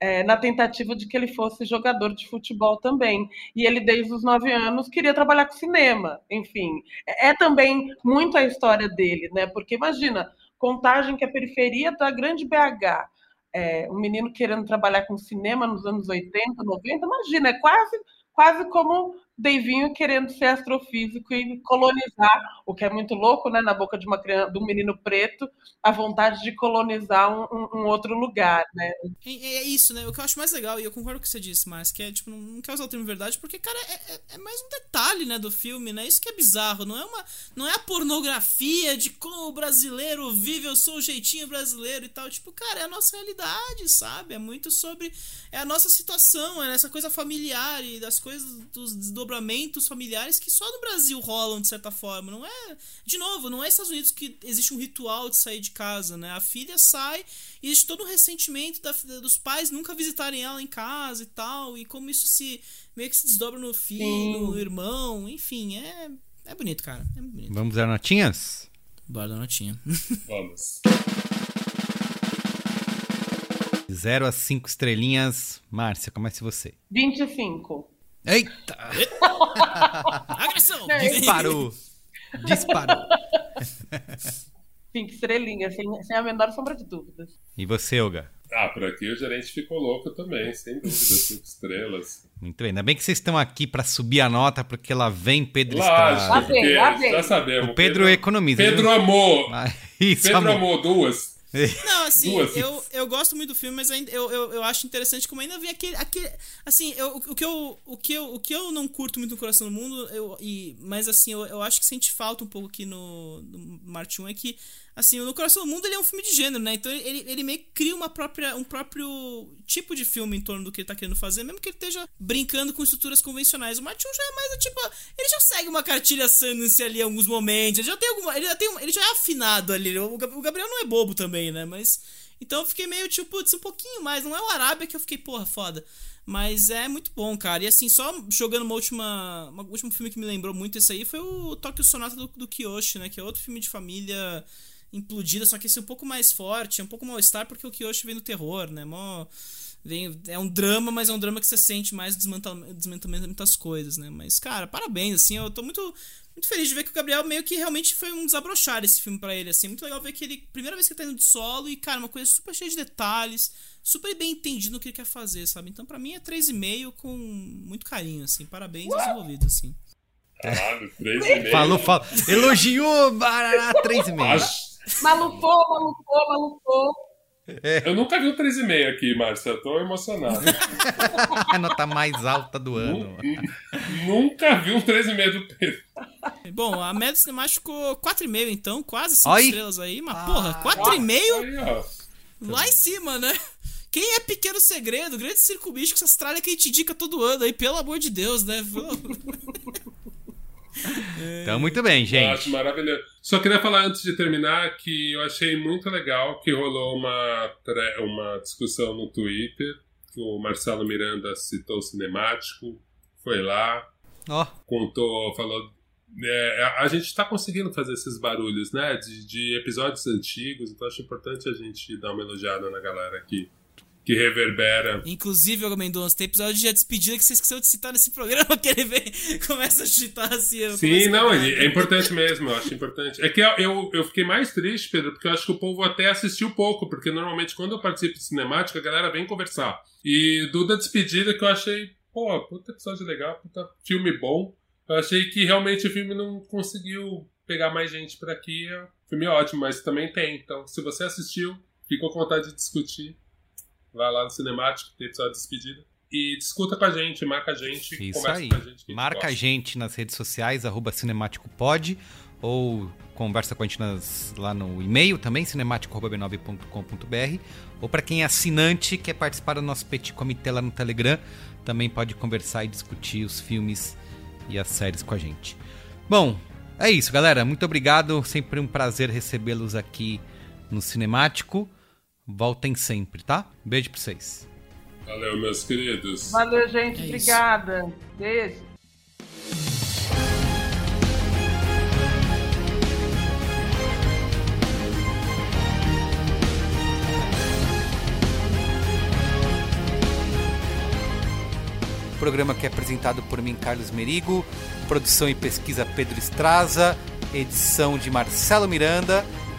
é, na tentativa de que ele fosse jogador de futebol também. E ele, desde os nove anos, queria trabalhar com cinema. Enfim, é, é também muito a história dele, né? Porque imagina, contagem que a periferia da grande BH. É, um menino querendo trabalhar com cinema nos anos 80, 90, imagina, é quase quase como Deivinho querendo ser astrofísico e colonizar, o que é muito louco, né, na boca de uma criança, de um menino preto, a vontade de colonizar um, um, outro lugar, né? É, é, isso, né? O que eu acho mais legal, e eu concordo com o que você disse, mas que é, tipo, não quer usar o termo verdade, porque, cara, é, é, é, mais um detalhe, né, do filme, né? Isso que é bizarro, não é uma, não é a pornografia de como o brasileiro vive, eu sou o jeitinho brasileiro e tal, tipo, cara, é a nossa realidade, sabe? É muito sobre, é a nossa situação, é essa coisa familiar e das coisas, dos desdobramentos desdobramentos familiares que só no Brasil rolam de certa forma. Não é, de novo, não é Estados Unidos que existe um ritual de sair de casa, né? A filha sai e existe todo um ressentimento da, dos pais nunca visitarem ela em casa e tal, e como isso se meio que se desdobra no filho, Sim. no irmão, enfim, é é bonito, cara. É bonito. Vamos dar notinhas? Bora dar notinha. Vamos. 0 a 5 estrelinhas. Márcia, comece você. 25. Eita! Agressão! Disparou! Disparou! Cinco estrelinhas, sem, sem a menor sombra de dúvidas. E você, Olga? Ah, por aqui o gerente ficou louco também, sem dúvida, cinco estrelas. Muito bem, ainda bem que vocês estão aqui para subir a nota, porque lá vem Pedro Lógico, Estrada. Porque já sabemos. O Pedro, Pedro economiza. Pedro amou. Ah, isso, Pedro amor. amou duas. Não, assim, eu, eu gosto muito do filme, mas ainda, eu, eu, eu acho interessante como ainda vem aquele. aquele assim, eu, o, que eu, o, que eu, o que eu não curto muito no Coração do Mundo, eu, e, mas assim, eu, eu acho que sente falta um pouco aqui no, no Marte 1 é que assim, No Coração do Mundo ele é um filme de gênero, né? Então ele, ele meio que cria uma própria, um próprio tipo de filme em torno do que ele tá querendo fazer, mesmo que ele esteja brincando com estruturas convencionais. O Martin já é mais tipo, ele já segue uma cartilha Sundance ali em alguns momentos, ele já tem alguma, ele já tem, ele já é afinado ali. O Gabriel não é bobo também, né? Mas então eu fiquei meio tipo, putz, um pouquinho mais, não é o Arábia que eu fiquei, porra, foda. Mas é muito bom, cara. E assim, só jogando uma última. Um último filme que me lembrou muito esse aí foi o Tokyo Sonata do, do Kiyoshi, né? Que é outro filme de família implodida, só que esse é um pouco mais forte, é um pouco mal-estar, porque o Kyoshi vem do terror, né? Mó, vem, é um drama, mas é um drama que você sente mais desmantelamento, desmantelamento de muitas coisas, né? Mas, cara, parabéns, assim, eu tô muito, muito feliz de ver que o Gabriel meio que realmente foi um desabrochar esse filme para ele, assim. Muito legal ver que ele, primeira vez que ele tá indo de solo e, cara, uma coisa super cheia de detalhes, super bem entendido no que ele quer fazer, sabe? Então, para mim, é 3,5 com muito carinho, assim. Parabéns aos envolvidos, assim. Caralho, 3,5. Falou, falou. Elogiou, barará, 3,5. Malufou, malufou, malufou. É. Eu nunca vi um 3,5 aqui, Márcia. Eu tô emocionado. a nota mais alta do ano. Nunca vi um 3,5 do Pedro. Bom, a média cinemática ficou 4,5 então, quase 5 estrelas aí. Mas, ah, porra, 4,5? Lá em cima, né? Quem é Pequeno Segredo? Grande Circo Místico, essas tralhas que a gente indica todo ano aí, pelo amor de Deus, né? Então, muito bem, gente. Eu acho maravilhoso. Só queria falar antes de terminar que eu achei muito legal que rolou uma, uma discussão no Twitter. O Marcelo Miranda citou o cinemático, foi lá, oh. contou, falou. É, a gente está conseguindo fazer esses barulhos, né? De, de episódios antigos, então acho importante a gente dar uma elogiada na galera aqui que reverbera. Inclusive, Hugo Mendonça, tem episódio de despedida que você esqueceu de citar nesse programa, que ele vem começa a citar assim. Sim, não, é, é importante mesmo, eu acho importante. É que eu, eu, eu, fiquei mais triste, Pedro, porque eu acho que o povo até assistiu pouco, porque normalmente quando eu participo de cinemática, a galera vem conversar. E do da despedida que eu achei, pô, puta episódio legal, puta filme bom. Eu achei que realmente o filme não conseguiu pegar mais gente para aqui. O filme é ótimo, mas também tem. Então, se você assistiu, ficou com vontade de discutir, Vai lá no Cinemático, tem episódio de despedida. E discuta com a gente, marca a gente, Isso conversa aí. com a gente. Marca a gente nas redes sociais, arroba cinemáticopod, ou conversa com a gente nas, lá no e-mail também, cinemático.b9.com.br. Ou para quem é assinante, quer participar do nosso petit comitê lá no Telegram, também pode conversar e discutir os filmes e as séries com a gente. Bom, é isso, galera. Muito obrigado. Sempre um prazer recebê-los aqui no Cinemático. Voltem sempre, tá? Beijo pra vocês. Valeu, meus queridos. Valeu, gente. É isso. Obrigada. Beijo. Programa que é apresentado por mim, Carlos Merigo, produção e pesquisa Pedro Estraza, edição de Marcelo Miranda